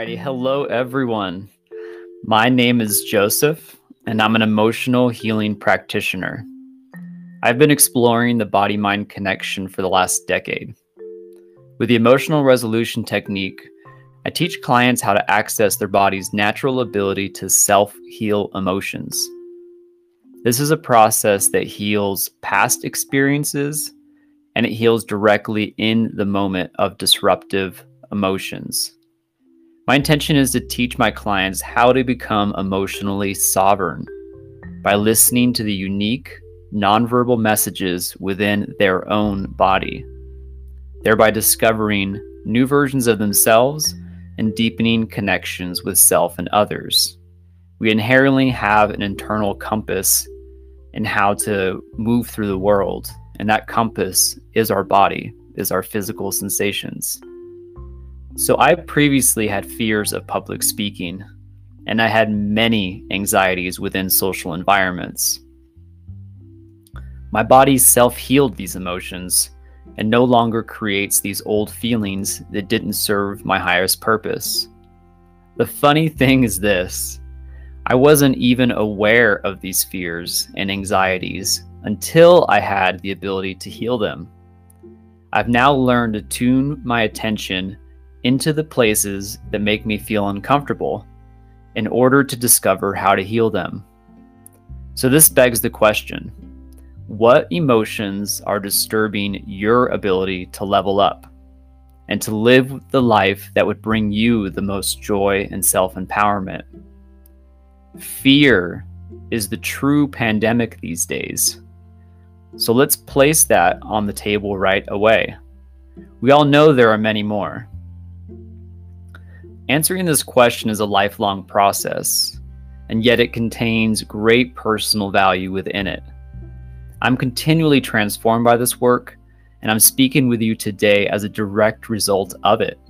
Alrighty, hello everyone. My name is Joseph, and I'm an emotional healing practitioner. I've been exploring the body mind connection for the last decade. With the emotional resolution technique, I teach clients how to access their body's natural ability to self heal emotions. This is a process that heals past experiences and it heals directly in the moment of disruptive emotions. My intention is to teach my clients how to become emotionally sovereign by listening to the unique, nonverbal messages within their own body, thereby discovering new versions of themselves and deepening connections with self and others. We inherently have an internal compass in how to move through the world, and that compass is our body, is our physical sensations. So I previously had fears of public speaking, and I had many anxieties within social environments. My body self healed these emotions and no longer creates these old feelings that didn't serve my highest purpose. The funny thing is this I wasn't even aware of these fears and anxieties until I had the ability to heal them. I've now learned to tune my attention into the places that make me feel uncomfortable in order to discover how to heal them. So, this begs the question what emotions are disturbing your ability to level up and to live the life that would bring you the most joy and self empowerment? Fear is the true pandemic these days. So let's place that on the table right away. We all know there are many more. Answering this question is a lifelong process, and yet it contains great personal value within it. I'm continually transformed by this work, and I'm speaking with you today as a direct result of it.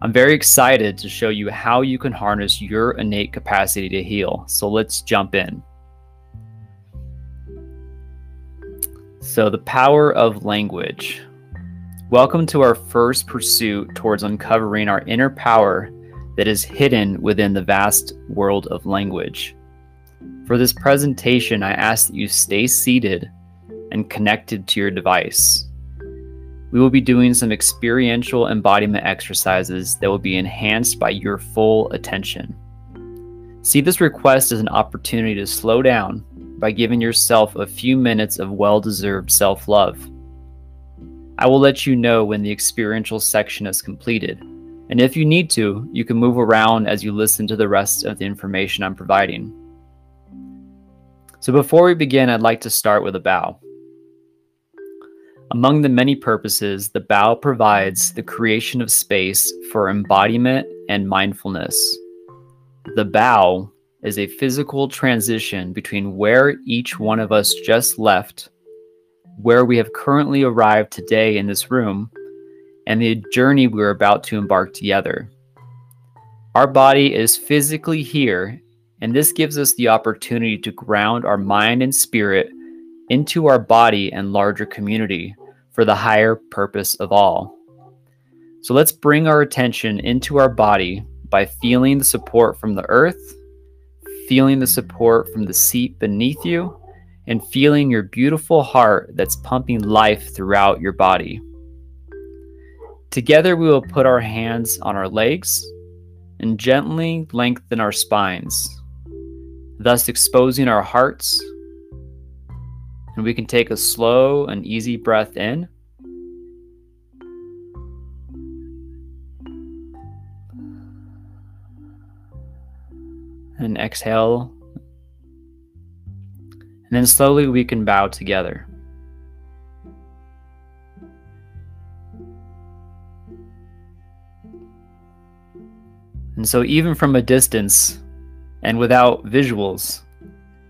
I'm very excited to show you how you can harness your innate capacity to heal. So let's jump in. So, the power of language. Welcome to our first pursuit towards uncovering our inner power that is hidden within the vast world of language. For this presentation, I ask that you stay seated and connected to your device. We will be doing some experiential embodiment exercises that will be enhanced by your full attention. See this request as an opportunity to slow down by giving yourself a few minutes of well deserved self love. I will let you know when the experiential section is completed, and if you need to, you can move around as you listen to the rest of the information I'm providing. So before we begin, I'd like to start with a bow. Among the many purposes, the bow provides the creation of space for embodiment and mindfulness. The bow is a physical transition between where each one of us just left where we have currently arrived today in this room and the journey we're about to embark together. Our body is physically here, and this gives us the opportunity to ground our mind and spirit into our body and larger community for the higher purpose of all. So let's bring our attention into our body by feeling the support from the earth, feeling the support from the seat beneath you and feeling your beautiful heart that's pumping life throughout your body. Together, we will put our hands on our legs and gently lengthen our spines, thus exposing our hearts. And we can take a slow and easy breath in. And exhale and then slowly we can bow together. And so, even from a distance and without visuals,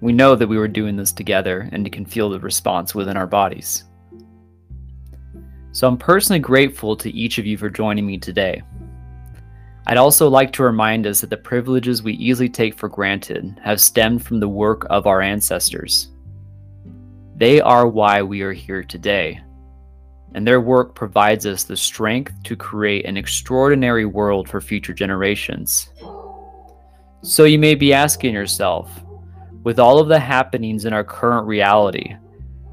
we know that we were doing this together and can feel the response within our bodies. So, I'm personally grateful to each of you for joining me today. I'd also like to remind us that the privileges we easily take for granted have stemmed from the work of our ancestors. They are why we are here today. and their work provides us the strength to create an extraordinary world for future generations. So you may be asking yourself, with all of the happenings in our current reality,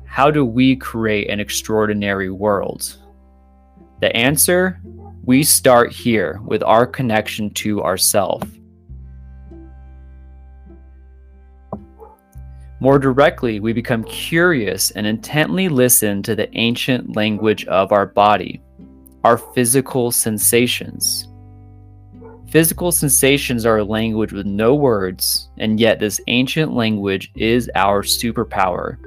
how do we create an extraordinary world? The answer we start here with our connection to ourself. More directly, we become curious and intently listen to the ancient language of our body, our physical sensations. Physical sensations are a language with no words, and yet this ancient language is our superpower.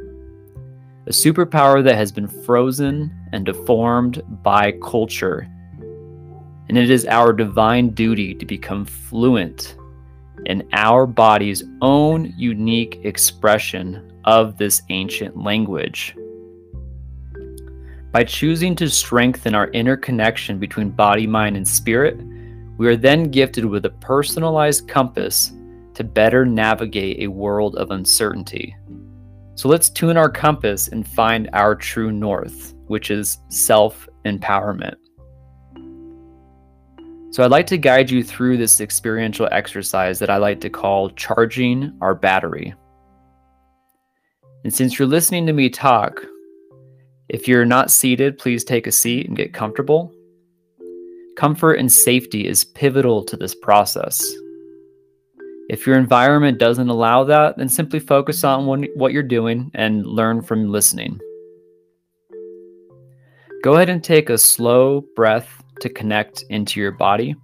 A superpower that has been frozen and deformed by culture. And it is our divine duty to become fluent in our body's own unique expression of this ancient language. By choosing to strengthen our inner connection between body, mind, and spirit, we are then gifted with a personalized compass to better navigate a world of uncertainty. So let's tune our compass and find our true north, which is self empowerment. So, I'd like to guide you through this experiential exercise that I like to call charging our battery. And since you're listening to me talk, if you're not seated, please take a seat and get comfortable. Comfort and safety is pivotal to this process. If your environment doesn't allow that, then simply focus on what you're doing and learn from listening. Go ahead and take a slow breath to connect into your body.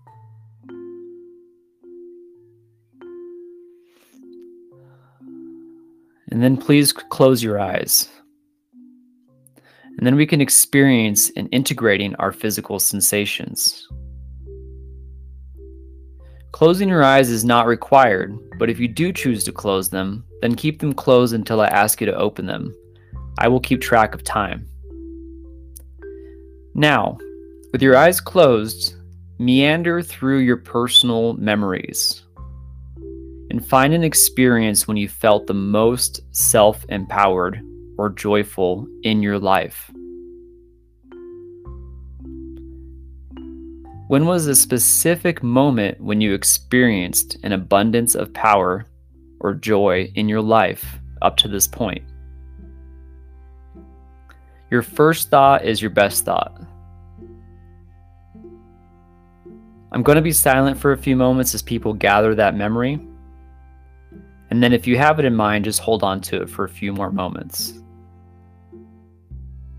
And then please close your eyes. And then we can experience in integrating our physical sensations. Closing your eyes is not required, but if you do choose to close them, then keep them closed until I ask you to open them. I will keep track of time. Now, with your eyes closed, meander through your personal memories and find an experience when you felt the most self empowered or joyful in your life. When was a specific moment when you experienced an abundance of power or joy in your life up to this point? Your first thought is your best thought. I'm going to be silent for a few moments as people gather that memory. And then if you have it in mind, just hold on to it for a few more moments.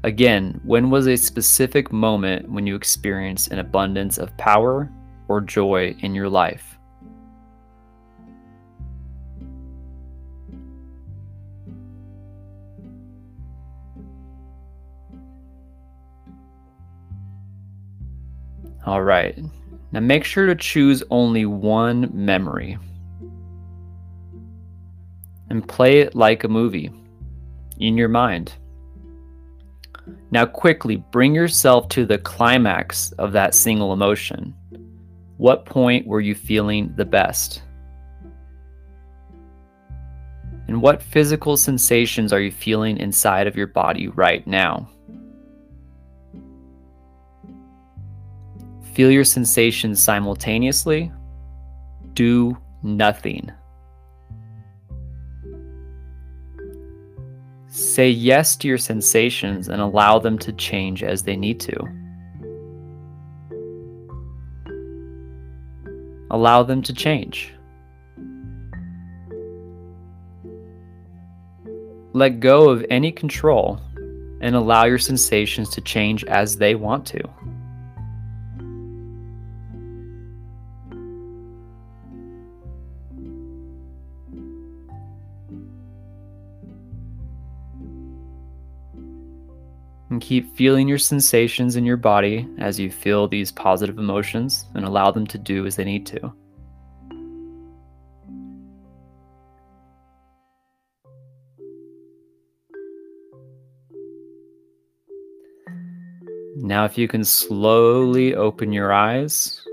Again, when was a specific moment when you experienced an abundance of power or joy in your life? All right. Now make sure to choose only one memory and play it like a movie in your mind. Now, quickly bring yourself to the climax of that single emotion. What point were you feeling the best? And what physical sensations are you feeling inside of your body right now? Feel your sensations simultaneously. Do nothing. Say yes to your sensations and allow them to change as they need to. Allow them to change. Let go of any control and allow your sensations to change as they want to. And keep feeling your sensations in your body as you feel these positive emotions and allow them to do as they need to. Now, if you can slowly open your eyes,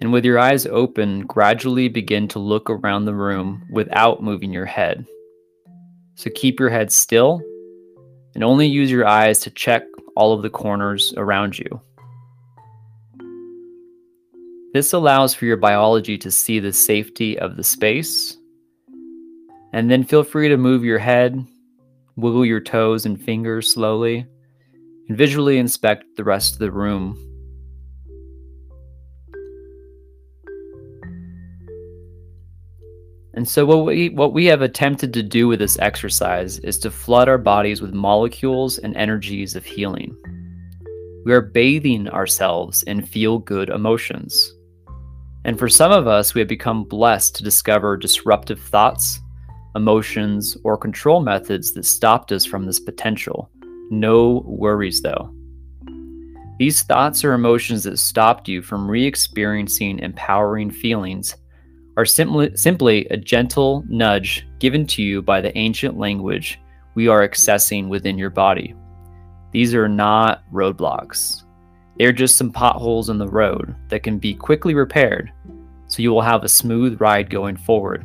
and with your eyes open, gradually begin to look around the room without moving your head. So keep your head still and only use your eyes to check all of the corners around you. This allows for your biology to see the safety of the space. And then feel free to move your head, wiggle your toes and fingers slowly, and visually inspect the rest of the room And so what we what we have attempted to do with this exercise is to flood our bodies with molecules and energies of healing. We are bathing ourselves in feel-good emotions. And for some of us, we have become blessed to discover disruptive thoughts, emotions, or control methods that stopped us from this potential. No worries though. These thoughts or emotions that stopped you from re experiencing empowering feelings are simply, simply a gentle nudge given to you by the ancient language we are accessing within your body. These are not roadblocks. They're just some potholes in the road that can be quickly repaired so you will have a smooth ride going forward.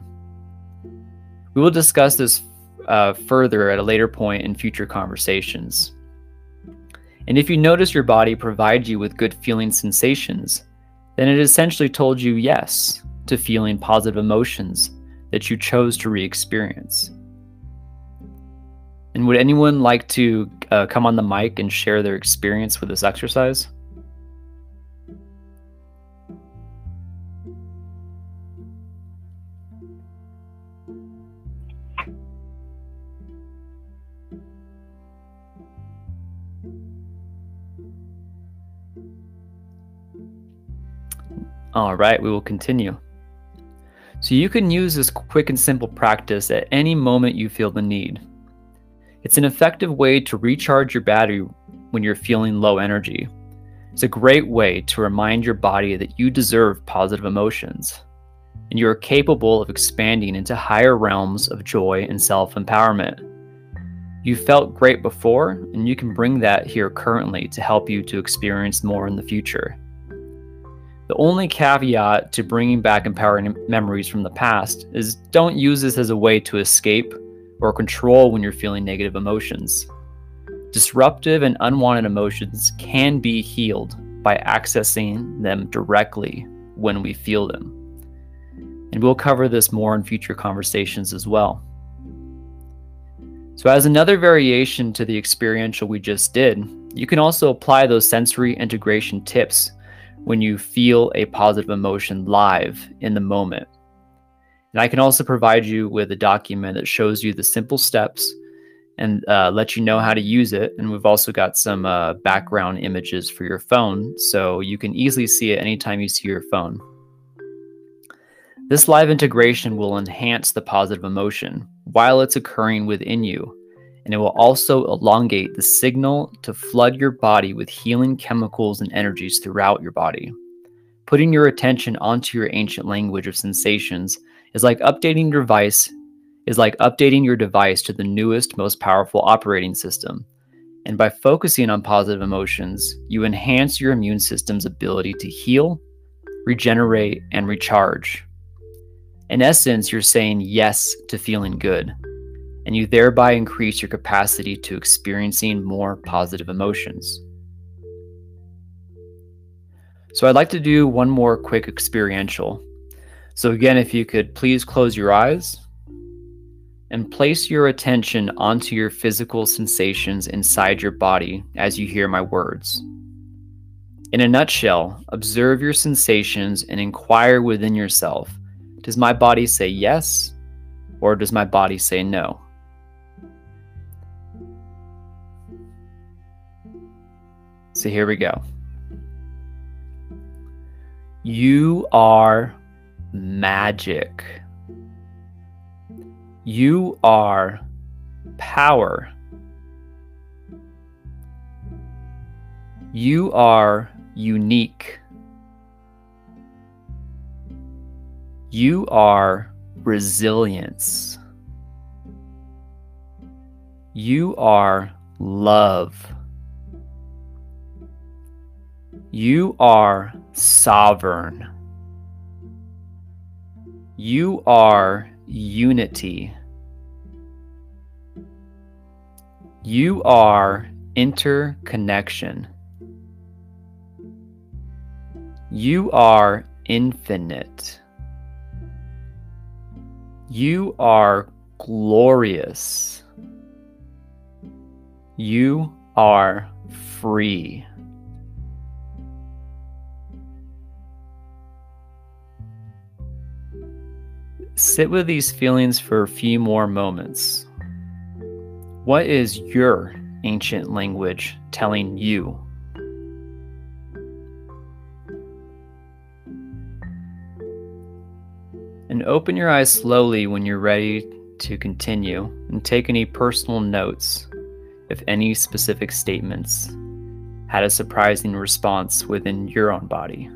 We will discuss this uh, further at a later point in future conversations. And if you notice your body provides you with good feeling sensations, then it essentially told you yes, to feeling positive emotions that you chose to re experience. And would anyone like to uh, come on the mic and share their experience with this exercise? All right, we will continue. So you can use this quick and simple practice at any moment you feel the need. It's an effective way to recharge your battery when you're feeling low energy. It's a great way to remind your body that you deserve positive emotions and you are capable of expanding into higher realms of joy and self empowerment. You felt great before, and you can bring that here currently to help you to experience more in the future. The only caveat to bringing back empowering memories from the past is don't use this as a way to escape or control when you're feeling negative emotions. Disruptive and unwanted emotions can be healed by accessing them directly when we feel them. And we'll cover this more in future conversations as well. So, as another variation to the experiential we just did, you can also apply those sensory integration tips when you feel a positive emotion live in the moment. And I can also provide you with a document that shows you the simple steps and uh, let you know how to use it. And we've also got some uh, background images for your phone so you can easily see it anytime you see your phone. This live integration will enhance the positive emotion while it's occurring within you and it will also elongate the signal to flood your body with healing chemicals and energies throughout your body. Putting your attention onto your ancient language of sensations is like updating your device is like updating your device to the newest most powerful operating system. And by focusing on positive emotions, you enhance your immune system's ability to heal, regenerate, and recharge. In essence, you're saying yes to feeling good and you thereby increase your capacity to experiencing more positive emotions. So, I'd like to do one more quick experiential. So, again, if you could please close your eyes and place your attention onto your physical sensations inside your body as you hear my words. In a nutshell, observe your sensations and inquire within yourself Does my body say yes, or does my body say no? So here we go. You are magic. You are power. You are unique. You are resilience. You are love. You are sovereign. You are unity. You are interconnection. You are infinite. You are glorious. You are free. Sit with these feelings for a few more moments. What is your ancient language telling you? And open your eyes slowly when you're ready to continue and take any personal notes if any specific statements had a surprising response within your own body.